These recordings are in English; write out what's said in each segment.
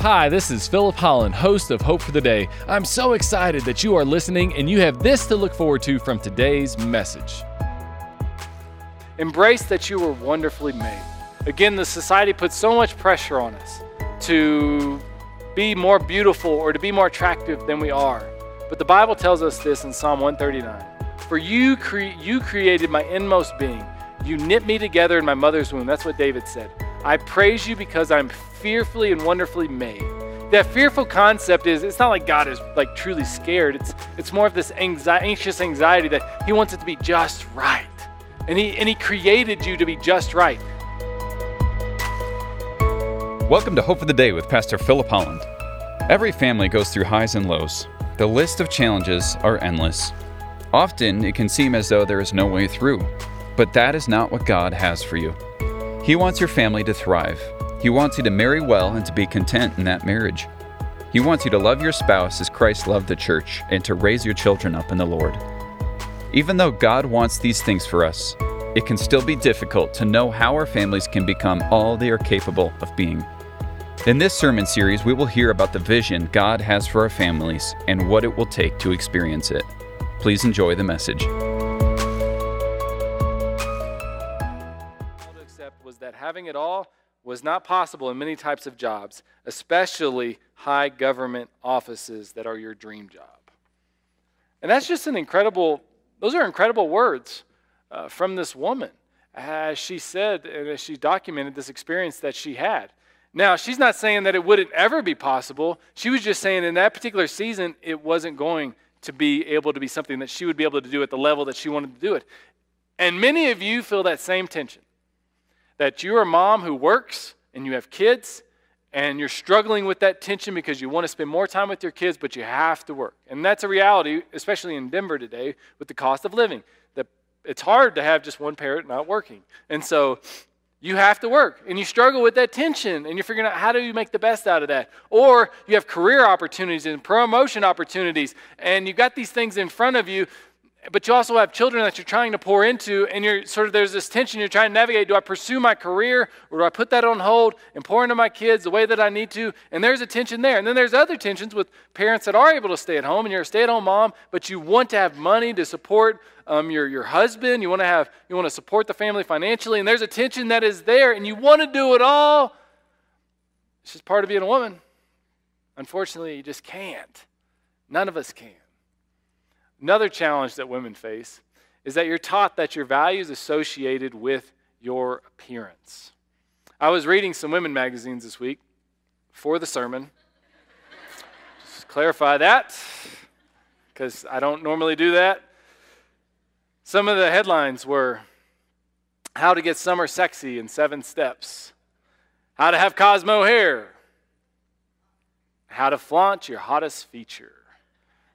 Hi, this is Philip Holland, host of Hope for the Day. I'm so excited that you are listening and you have this to look forward to from today's message. Embrace that you were wonderfully made. Again, the society puts so much pressure on us to be more beautiful or to be more attractive than we are. But the Bible tells us this in Psalm 139 For you, cre- you created my inmost being, you knit me together in my mother's womb. That's what David said. I praise you because I'm fearfully and wonderfully made. That fearful concept is it's not like God is like truly scared. It's it's more of this anxiety, anxious anxiety that he wants it to be just right. And he and he created you to be just right. Welcome to Hope for the Day with Pastor Philip Holland. Every family goes through highs and lows. The list of challenges are endless. Often it can seem as though there is no way through, but that is not what God has for you. He wants your family to thrive. He wants you to marry well and to be content in that marriage. He wants you to love your spouse as Christ loved the church and to raise your children up in the Lord. Even though God wants these things for us, it can still be difficult to know how our families can become all they are capable of being. In this sermon series, we will hear about the vision God has for our families and what it will take to experience it. Please enjoy the message. Having it all was not possible in many types of jobs, especially high government offices that are your dream job. And that's just an incredible, those are incredible words uh, from this woman as she said and as she documented this experience that she had. Now, she's not saying that it wouldn't ever be possible. She was just saying in that particular season, it wasn't going to be able to be something that she would be able to do at the level that she wanted to do it. And many of you feel that same tension that you're a mom who works and you have kids and you're struggling with that tension because you want to spend more time with your kids, but you have to work. And that's a reality, especially in Denver today with the cost of living. That it's hard to have just one parent not working. And so you have to work and you struggle with that tension and you're figuring out how do you make the best out of that. Or you have career opportunities and promotion opportunities and you've got these things in front of you but you also have children that you're trying to pour into and you're sort of there's this tension. You're trying to navigate do i pursue my career or do i put that on hold and pour into my kids the way that i need to? And there's a tension there. And then there's other tensions with parents that are able to stay at home and you're a stay-at-home mom but you want to have money to support um, your, your husband. You want to have you want to support the family financially. And there's a tension that is there and you want to do it all. It's just part of being a woman. Unfortunately you just can't. None of us can Another challenge that women face is that you're taught that your value is associated with your appearance. I was reading some women magazines this week for the sermon. Just clarify that, because I don't normally do that. Some of the headlines were How to Get Summer Sexy in Seven Steps, How to Have Cosmo Hair, How to Flaunt Your Hottest Feature.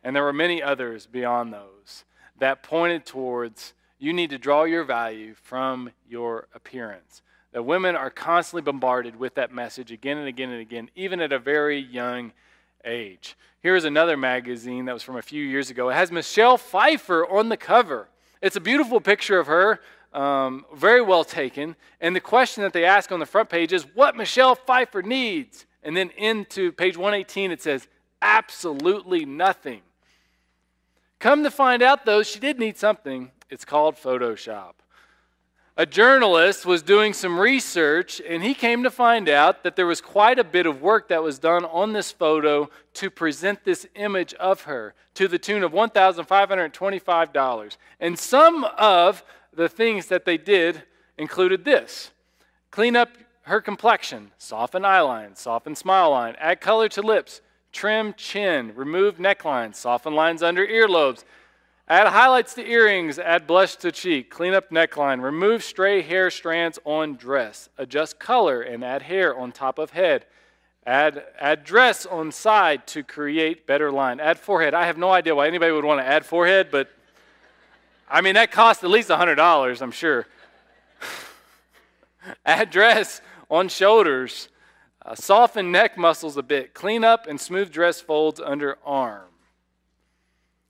And there were many others beyond those that pointed towards you need to draw your value from your appearance. That women are constantly bombarded with that message again and again and again, even at a very young age. Here's another magazine that was from a few years ago. It has Michelle Pfeiffer on the cover. It's a beautiful picture of her, um, very well taken. And the question that they ask on the front page is what Michelle Pfeiffer needs. And then into page 118, it says, absolutely nothing. Come to find out, though, she did need something. It's called Photoshop. A journalist was doing some research, and he came to find out that there was quite a bit of work that was done on this photo to present this image of her to the tune of $1,525. And some of the things that they did included this clean up her complexion, soften eyeline, soften smile line, add color to lips, trim chin, remove neckline, soften lines under earlobes, add highlights to earrings, add blush to cheek, clean up neckline, remove stray hair strands on dress, adjust color and add hair on top of head. Add, add dress on side to create better line. Add forehead. I have no idea why anybody would want to add forehead, but I mean, that costs at least $100, I'm sure. add dress on shoulders. Uh, soften neck muscles a bit. Clean up and smooth dress folds under arm.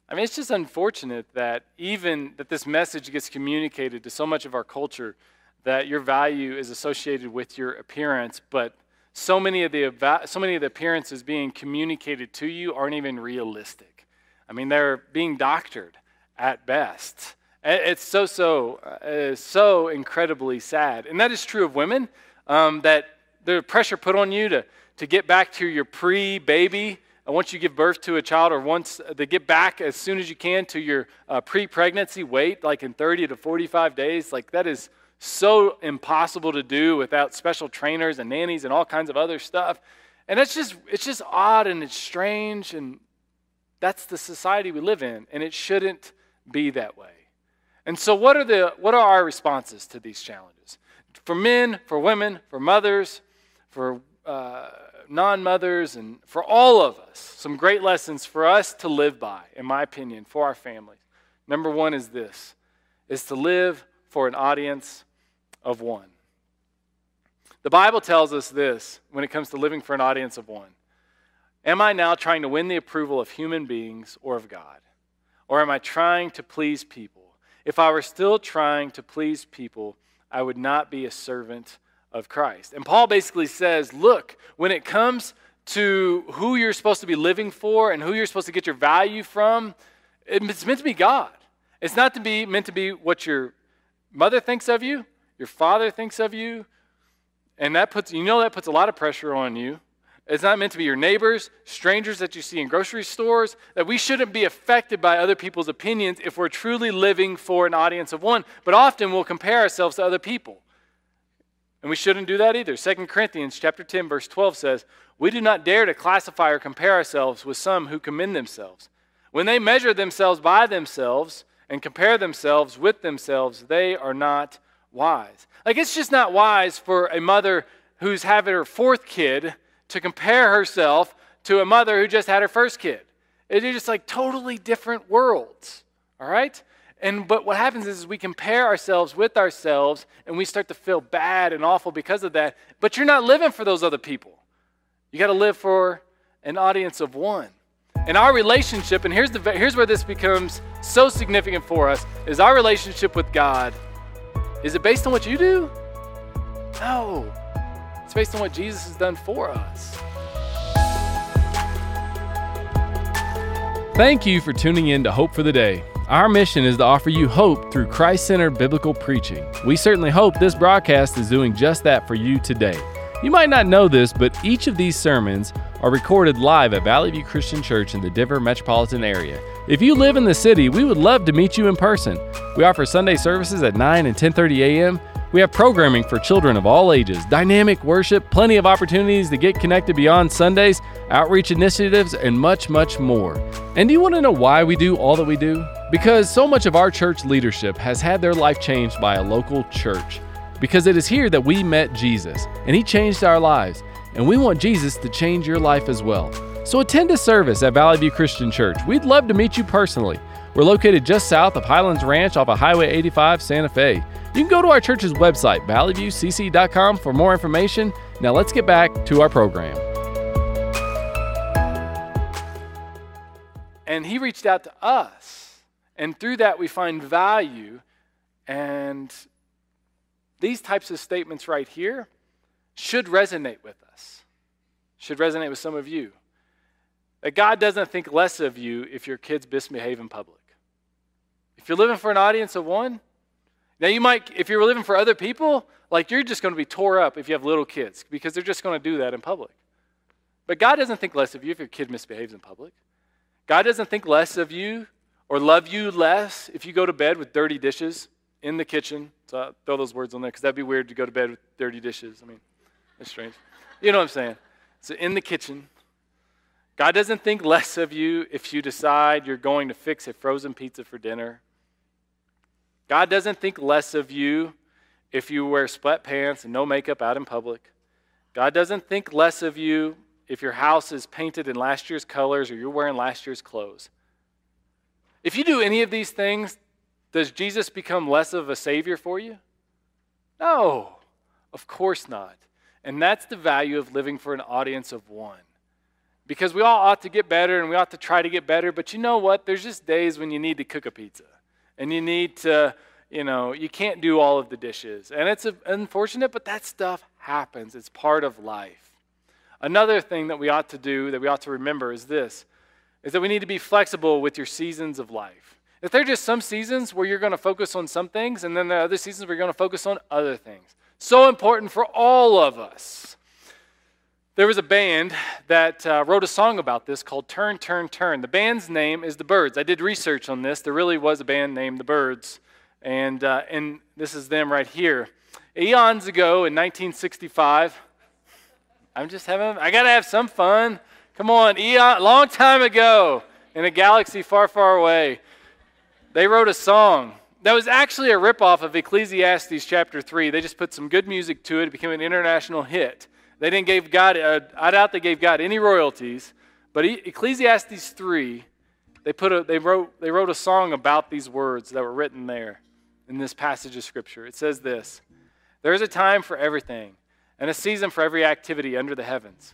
I mean, it's just unfortunate that even that this message gets communicated to so much of our culture that your value is associated with your appearance, but so many of the so many of the appearances being communicated to you aren't even realistic. I mean, they're being doctored at best. It's so so uh, so incredibly sad, and that is true of women. Um, that the pressure put on you to to get back to your pre-baby once you give birth to a child, or once to get back as soon as you can to your uh, pre-pregnancy weight, like in 30 to 45 days. Like that is so impossible to do without special trainers and nannies and all kinds of other stuff. And it's just it's just odd and it's strange and that's the society we live in and it shouldn't be that way. And so what are the what are our responses to these challenges? For men, for women, for mothers, for uh, non-mothers and for all of us, some great lessons for us to live by, in my opinion, for our families. Number one is this is to live for an audience of one. The Bible tells us this when it comes to living for an audience of one. Am I now trying to win the approval of human beings or of God? Or am I trying to please people? If I were still trying to please people, I would not be a servant of Christ. And Paul basically says, look, when it comes to who you're supposed to be living for and who you're supposed to get your value from, it's meant to be God. It's not to be meant to be what your mother thinks of you, your father thinks of you, and that puts you know that puts a lot of pressure on you. It's not meant to be your neighbors, strangers that you see in grocery stores, that we shouldn't be affected by other people's opinions if we're truly living for an audience of one. But often we'll compare ourselves to other people. And we shouldn't do that either. 2 Corinthians chapter 10 verse 12 says, "We do not dare to classify or compare ourselves with some who commend themselves. When they measure themselves by themselves and compare themselves with themselves, they are not wise. Like, it's just not wise for a mother who's having her fourth kid to compare herself to a mother who just had her first kid. It's just like totally different worlds, all right? And but what happens is we compare ourselves with ourselves and we start to feel bad and awful because of that. But you're not living for those other people. You got to live for an audience of one. And our relationship, and here's the here's where this becomes so significant for us, is our relationship with God is it based on what you do? No. It's based on what Jesus has done for us. Thank you for tuning in to Hope for the Day. Our mission is to offer you hope through Christ centered biblical preaching. We certainly hope this broadcast is doing just that for you today. You might not know this, but each of these sermons are recorded live at Valley View Christian Church in the Denver metropolitan area. If you live in the city, we would love to meet you in person. We offer Sunday services at 9 and 10:30 a.m. We have programming for children of all ages, dynamic worship, plenty of opportunities to get connected beyond Sundays, outreach initiatives, and much, much more. And do you want to know why we do all that we do? Because so much of our church leadership has had their life changed by a local church. Because it is here that we met Jesus, and He changed our lives, and we want Jesus to change your life as well. So attend a service at Valley View Christian Church. We'd love to meet you personally. We're located just south of Highlands Ranch off of Highway 85, Santa Fe. You can go to our church's website, valleyviewcc.com, for more information. Now let's get back to our program. And he reached out to us. And through that, we find value. And these types of statements right here should resonate with us, should resonate with some of you. That God doesn't think less of you if your kids misbehave in public. If you're living for an audience of one, now you might, if you're living for other people, like you're just going to be tore up if you have little kids because they're just going to do that in public. But God doesn't think less of you if your kid misbehaves in public. God doesn't think less of you or love you less if you go to bed with dirty dishes in the kitchen. So I'll throw those words on there because that'd be weird to go to bed with dirty dishes. I mean, that's strange. You know what I'm saying? So in the kitchen, God doesn't think less of you if you decide you're going to fix a frozen pizza for dinner. God doesn't think less of you if you wear sweatpants and no makeup out in public. God doesn't think less of you if your house is painted in last year's colors or you're wearing last year's clothes. If you do any of these things, does Jesus become less of a savior for you? No, of course not. And that's the value of living for an audience of one. Because we all ought to get better and we ought to try to get better, but you know what? There's just days when you need to cook a pizza and you need to, you know, you can't do all of the dishes. And it's unfortunate, but that stuff happens. It's part of life. Another thing that we ought to do, that we ought to remember, is this is that we need to be flexible with your seasons of life. If there are just some seasons where you're going to focus on some things, and then there are other seasons where you're going to focus on other things. So important for all of us. There was a band that uh, wrote a song about this called Turn, Turn, Turn. The band's name is The Byrds. I did research on this. There really was a band named The Byrds. and, uh, and this is them right here. Eons ago in 1965, I'm just having, I got to have some fun. Come on, eon, long time ago in a galaxy far, far away, they wrote a song that was actually a ripoff of Ecclesiastes chapter 3. They just put some good music to it. It became an international hit. They didn't give God, uh, I doubt they gave God any royalties, but Ecclesiastes 3, they, put a, they, wrote, they wrote a song about these words that were written there in this passage of Scripture. It says this There is a time for everything, and a season for every activity under the heavens,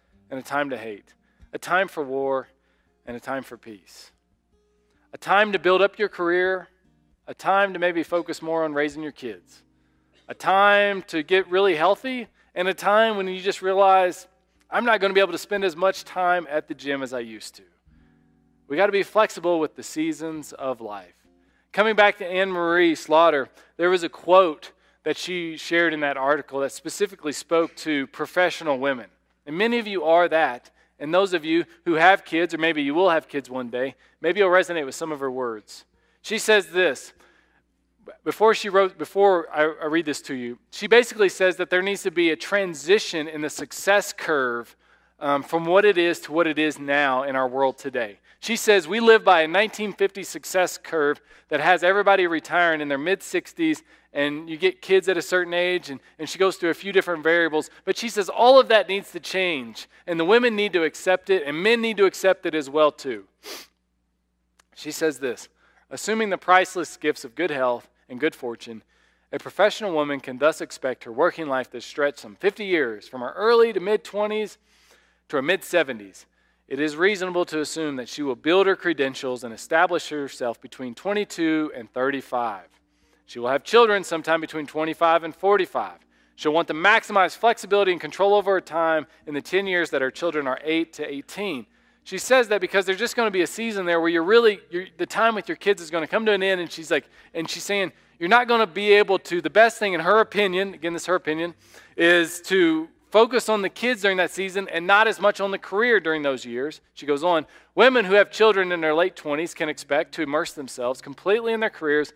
and a time to hate, a time for war and a time for peace, a time to build up your career, a time to maybe focus more on raising your kids, a time to get really healthy and a time when you just realize, I'm not going to be able to spend as much time at the gym as I used to. We got to be flexible with the seasons of life. Coming back to Anne Marie Slaughter, there was a quote that she shared in that article that specifically spoke to professional women. And many of you are that. And those of you who have kids, or maybe you will have kids one day, maybe you'll resonate with some of her words. She says this before she wrote, before I, I read this to you, she basically says that there needs to be a transition in the success curve um, from what it is to what it is now in our world today. She says we live by a 1950 success curve that has everybody retiring in their mid 60s, and you get kids at a certain age, and, and she goes through a few different variables. But she says all of that needs to change, and the women need to accept it, and men need to accept it as well too. She says this assuming the priceless gifts of good health and good fortune, a professional woman can thus expect her working life to stretch some 50 years from her early to mid 20s to her mid 70s. It is reasonable to assume that she will build her credentials and establish herself between 22 and 35. She will have children sometime between 25 and 45. She'll want to maximize flexibility and control over her time in the 10 years that her children are 8 to 18. She says that because there's just going to be a season there where you're really, you're, the time with your kids is going to come to an end. And she's like, and she's saying, you're not going to be able to, the best thing in her opinion, again, this is her opinion, is to focus on the kids during that season and not as much on the career during those years. She goes on, women who have children in their late 20s can expect to immerse themselves completely in their careers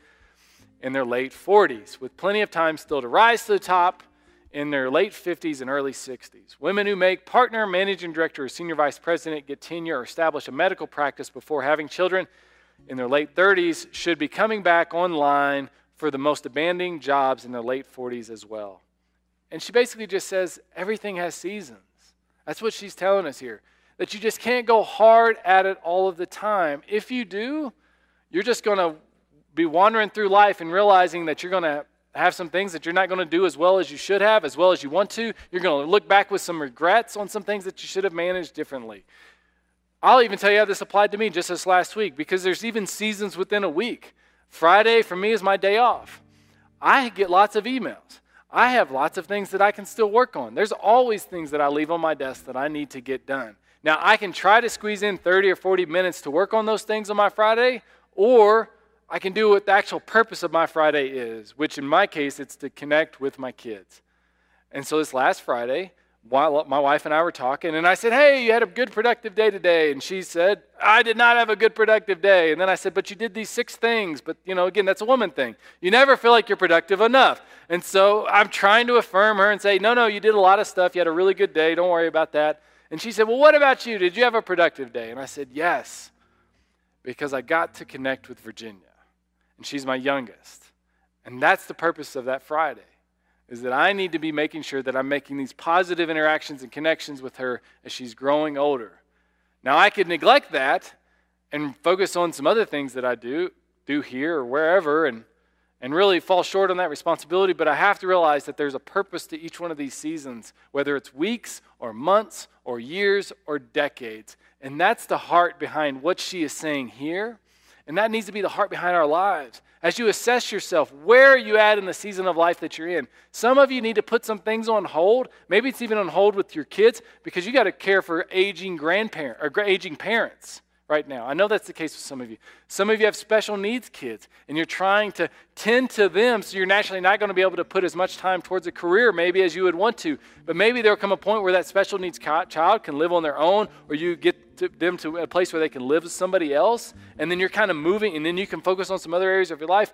in their late 40s, with plenty of time still to rise to the top in their late 50s and early 60s. Women who make partner, managing director, or senior vice president get tenure or establish a medical practice before having children in their late 30s should be coming back online for the most demanding jobs in their late 40s as well. And she basically just says everything has seasons. That's what she's telling us here. That you just can't go hard at it all of the time. If you do, you're just going to be wandering through life and realizing that you're going to have some things that you're not going to do as well as you should have, as well as you want to. You're going to look back with some regrets on some things that you should have managed differently. I'll even tell you how this applied to me just this last week because there's even seasons within a week. Friday for me is my day off. I get lots of emails. I have lots of things that I can still work on. There's always things that I leave on my desk that I need to get done. Now, I can try to squeeze in 30 or 40 minutes to work on those things on my Friday, or I can do what the actual purpose of my Friday is, which in my case, it's to connect with my kids. And so this last Friday, while my wife and I were talking, and I said, Hey, you had a good productive day today. And she said, I did not have a good productive day. And then I said, But you did these six things. But, you know, again, that's a woman thing. You never feel like you're productive enough. And so I'm trying to affirm her and say, No, no, you did a lot of stuff. You had a really good day. Don't worry about that. And she said, Well, what about you? Did you have a productive day? And I said, Yes, because I got to connect with Virginia and she's my youngest. And that's the purpose of that Friday. is that I need to be making sure that I'm making these positive interactions and connections with her as she's growing older. Now, I could neglect that and focus on some other things that I do, do here or wherever, and, and really fall short on that responsibility, but I have to realize that there's a purpose to each one of these seasons, whether it's weeks or months or years or decades. And that's the heart behind what she is saying here. And that needs to be the heart behind our lives. As you assess yourself, where are you at in the season of life that you're in? Some of you need to put some things on hold. Maybe it's even on hold with your kids because you got to care for aging grandparents or aging parents right now. I know that's the case with some of you. Some of you have special needs kids, and you're trying to tend to them, so you're naturally not going to be able to put as much time towards a career maybe as you would want to. But maybe there'll come a point where that special needs child can live on their own, or you get to them to a place where they can live with somebody else, and then you're kind of moving, and then you can focus on some other areas of your life.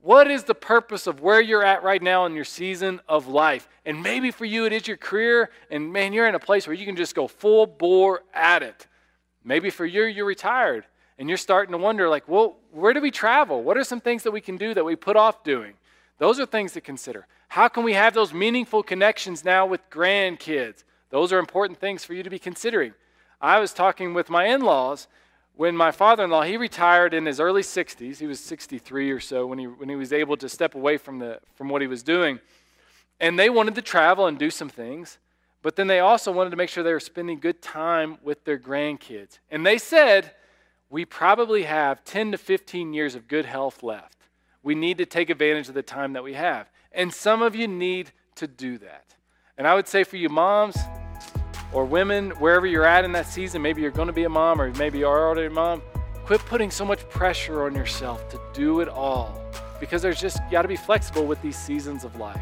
What is the purpose of where you're at right now in your season of life? And maybe for you it is your career, and man, you're in a place where you can just go full bore at it. Maybe for you, you're retired and you're starting to wonder, like, well, where do we travel? What are some things that we can do that we put off doing? Those are things to consider. How can we have those meaningful connections now with grandkids? Those are important things for you to be considering. I was talking with my in laws when my father in law, he retired in his early 60s. He was 63 or so when he, when he was able to step away from, the, from what he was doing. And they wanted to travel and do some things. But then they also wanted to make sure they were spending good time with their grandkids. And they said, we probably have 10 to 15 years of good health left. We need to take advantage of the time that we have. And some of you need to do that. And I would say for you moms or women, wherever you're at in that season, maybe you're going to be a mom or maybe you are already a mom, quit putting so much pressure on yourself to do it all because there's just got to be flexible with these seasons of life.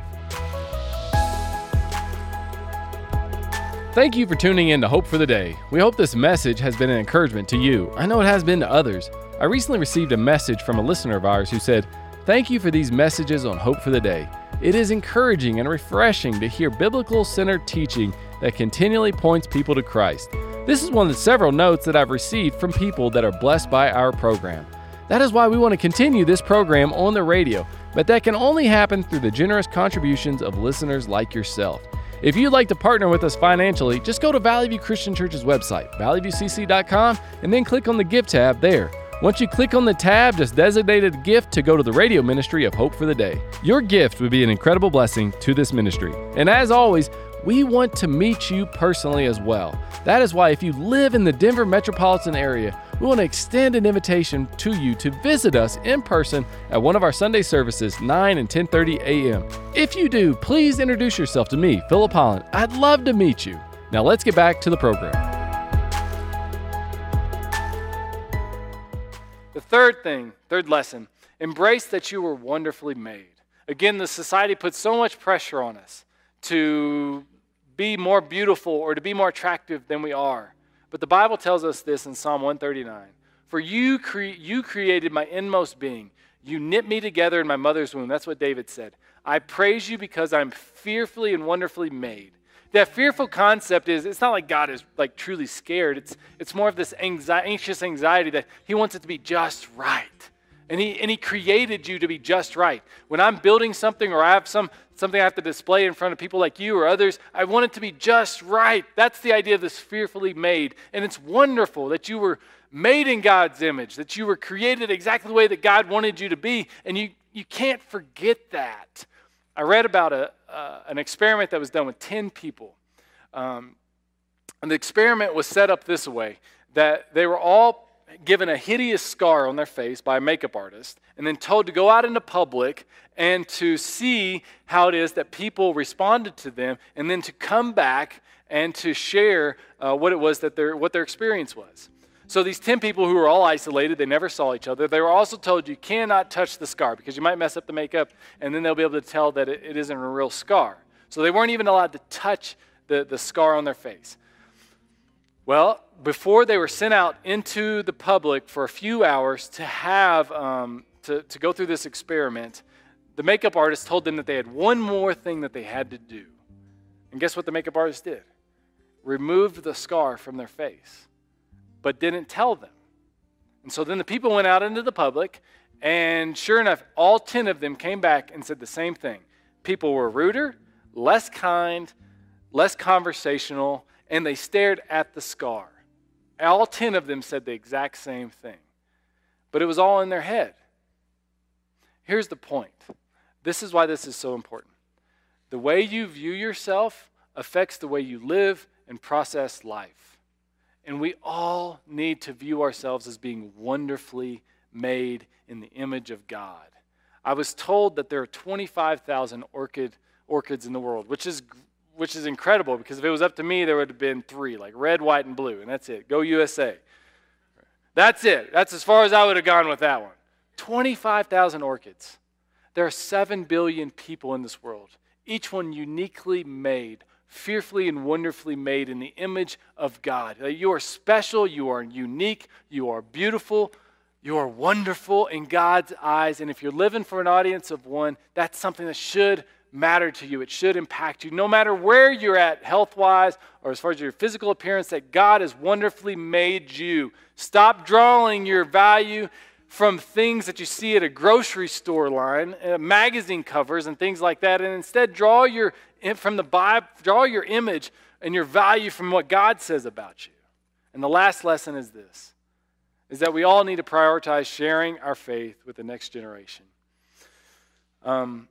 Thank you for tuning in to Hope for the Day. We hope this message has been an encouragement to you. I know it has been to others. I recently received a message from a listener of ours who said, Thank you for these messages on Hope for the Day. It is encouraging and refreshing to hear biblical centered teaching that continually points people to Christ. This is one of the several notes that I've received from people that are blessed by our program. That is why we want to continue this program on the radio, but that can only happen through the generous contributions of listeners like yourself. If you'd like to partner with us financially, just go to Valley View Christian Church's website, valleyviewcc.com, and then click on the Give tab there. Once you click on the tab, just designate a gift to go to the radio ministry of Hope for the Day. Your gift would be an incredible blessing to this ministry. And as always, we want to meet you personally as well. That is why if you live in the Denver metropolitan area, we want to extend an invitation to you to visit us in person at one of our Sunday services, 9 and 10:30 a.m. If you do, please introduce yourself to me, Philip Holland. I'd love to meet you. Now let's get back to the program. The third thing, third lesson, embrace that you were wonderfully made. Again, the society puts so much pressure on us to be more beautiful or to be more attractive than we are. But the Bible tells us this in Psalm 139 For you, cre- you created my inmost being. You knit me together in my mother's womb. That's what David said. I praise you because I'm fearfully and wonderfully made. That fearful concept is it's not like God is like truly scared. It's it's more of this anxiety, anxious anxiety that he wants it to be just right. And he, and he created you to be just right. When I'm building something or I have some, something I have to display in front of people like you or others, I want it to be just right. That's the idea of this fearfully made. And it's wonderful that you were made in God's image, that you were created exactly the way that God wanted you to be. And you, you can't forget that. I read about a, uh, an experiment that was done with 10 people. Um, and the experiment was set up this way that they were all given a hideous scar on their face by a makeup artist and then told to go out into public and to see how it is that people responded to them and then to come back and to share uh, what it was that their what their experience was so these 10 people who were all isolated they never saw each other they were also told you cannot touch the scar because you might mess up the makeup and then they'll be able to tell that it, it isn't a real scar so they weren't even allowed to touch the, the scar on their face well, before they were sent out into the public for a few hours to have um, to, to go through this experiment, the makeup artist told them that they had one more thing that they had to do. And guess what the makeup artist did? Removed the scar from their face, but didn't tell them. And so then the people went out into the public, and sure enough, all 10 of them came back and said the same thing. people were ruder, less kind, less conversational, and they stared at the scar. All 10 of them said the exact same thing, but it was all in their head. Here's the point this is why this is so important. The way you view yourself affects the way you live and process life. And we all need to view ourselves as being wonderfully made in the image of God. I was told that there are 25,000 orchid, orchids in the world, which is, which is incredible because if it was up to me, there would have been three like red, white, and blue, and that's it. Go USA. That's it. That's as far as I would have gone with that one. 25,000 orchids. There are 7 billion people in this world, each one uniquely made, fearfully and wonderfully made in the image of God. You are special, you are unique, you are beautiful, you are wonderful in God's eyes. And if you're living for an audience of one, that's something that should matter to you. It should impact you. No matter where you're at, health wise, or as far as your physical appearance, that God has wonderfully made you. Stop drawing your value from things that you see at a grocery store line, uh, magazine covers, and things like that, and instead draw your from the Bible, draw your image and your value from what God says about you. And the last lesson is this: is that we all need to prioritize sharing our faith with the next generation. Um,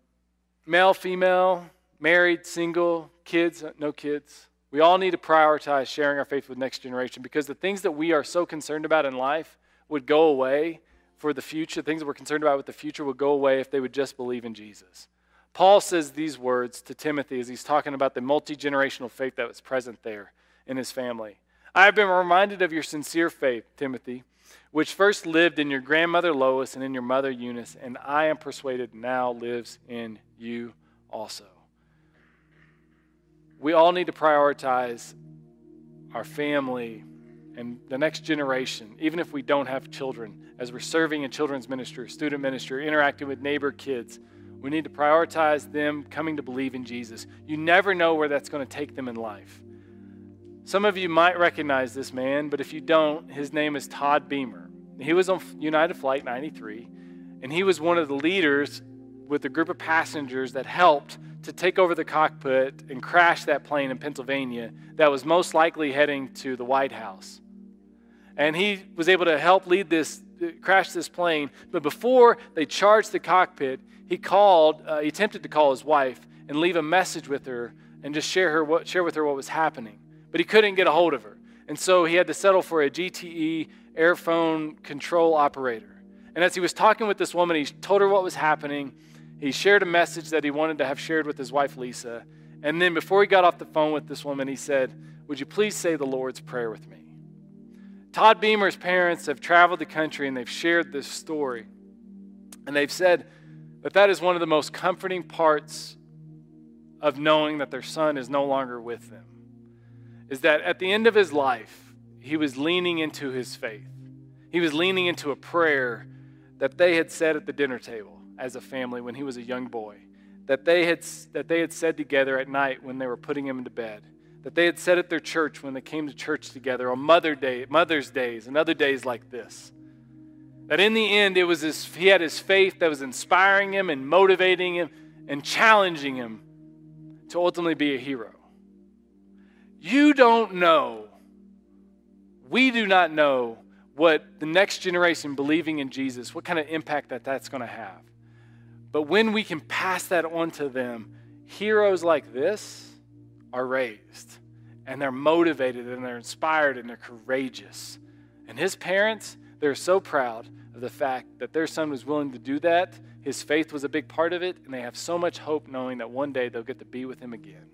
male, female, married, single, kids, uh, no kids. We all need to prioritize sharing our faith with next generation because the things that we are so concerned about in life would go away for the future, things that we're concerned about with the future would go away if they would just believe in Jesus. Paul says these words to Timothy as he's talking about the multi generational faith that was present there in his family. I have been reminded of your sincere faith, Timothy, which first lived in your grandmother Lois and in your mother Eunice, and I am persuaded now lives in you also. We all need to prioritize our family and the next generation, even if we don't have children, as we're serving in children's ministry, student ministry, interacting with neighbor kids, we need to prioritize them coming to believe in Jesus. You never know where that's going to take them in life. Some of you might recognize this man, but if you don't, his name is Todd Beamer. He was on United Flight 93, and he was one of the leaders with a group of passengers that helped to take over the cockpit and crash that plane in Pennsylvania that was most likely heading to the White House. And he was able to help lead this crash this plane. But before they charged the cockpit he called uh, he attempted to call his wife and leave a message with her and just share her what, share with her what was happening. But he couldn't get a hold of her. And so he had to settle for a gte airphone control operator. And as he was talking with this woman he told her what was happening he shared a message that he wanted to have shared with his wife lisa and then before he got off the phone with this woman he said would you please say the lord's prayer with me Todd Beamer's parents have traveled the country and they've shared this story. And they've said that that is one of the most comforting parts of knowing that their son is no longer with them. Is that at the end of his life, he was leaning into his faith. He was leaning into a prayer that they had said at the dinner table as a family when he was a young boy, that they had, that they had said together at night when they were putting him into bed that they had said at their church when they came to church together on Mother Day, Mother's Days and other days like this. That in the end, it was his, he had his faith that was inspiring him and motivating him and challenging him to ultimately be a hero. You don't know, we do not know what the next generation believing in Jesus, what kind of impact that that's going to have. But when we can pass that on to them, heroes like this, are raised and they're motivated and they're inspired and they're courageous. And his parents, they're so proud of the fact that their son was willing to do that. His faith was a big part of it, and they have so much hope knowing that one day they'll get to be with him again.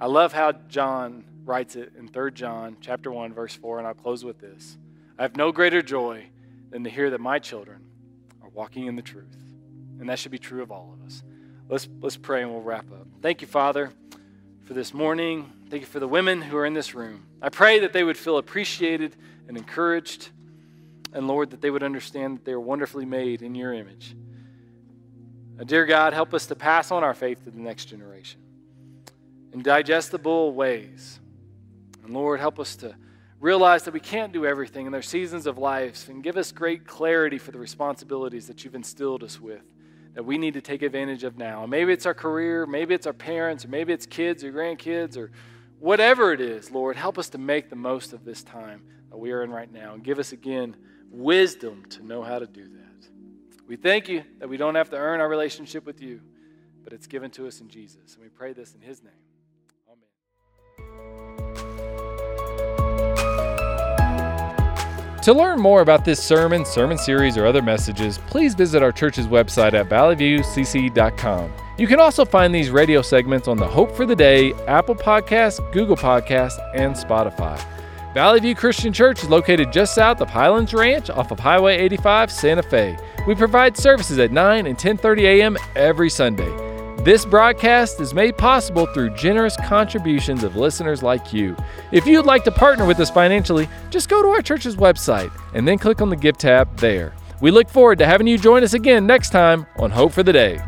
I love how John writes it in 3 John chapter 1 verse 4 and I'll close with this. I have no greater joy than to hear that my children are walking in the truth. And that should be true of all of us. Let's let's pray and we'll wrap up. Thank you, Father for this morning. Thank you for the women who are in this room. I pray that they would feel appreciated and encouraged. And Lord, that they would understand that they are wonderfully made in your image. Now, dear God, help us to pass on our faith to the next generation in digestible ways. And Lord, help us to realize that we can't do everything in their seasons of life and give us great clarity for the responsibilities that you've instilled us with that we need to take advantage of now. Maybe it's our career, maybe it's our parents, or maybe it's kids or grandkids, or whatever it is, Lord, help us to make the most of this time that we are in right now and give us again wisdom to know how to do that. We thank you that we don't have to earn our relationship with you, but it's given to us in Jesus. And we pray this in his name. To learn more about this sermon, sermon series, or other messages, please visit our church's website at valleyviewcc.com. You can also find these radio segments on the Hope for the Day, Apple Podcasts, Google Podcasts, and Spotify. Valley View Christian Church is located just south of Highlands Ranch off of Highway 85, Santa Fe. We provide services at 9 and 10:30 a.m. every Sunday. This broadcast is made possible through generous contributions of listeners like you. If you'd like to partner with us financially, just go to our church's website and then click on the Give tab there. We look forward to having you join us again next time on Hope for the Day.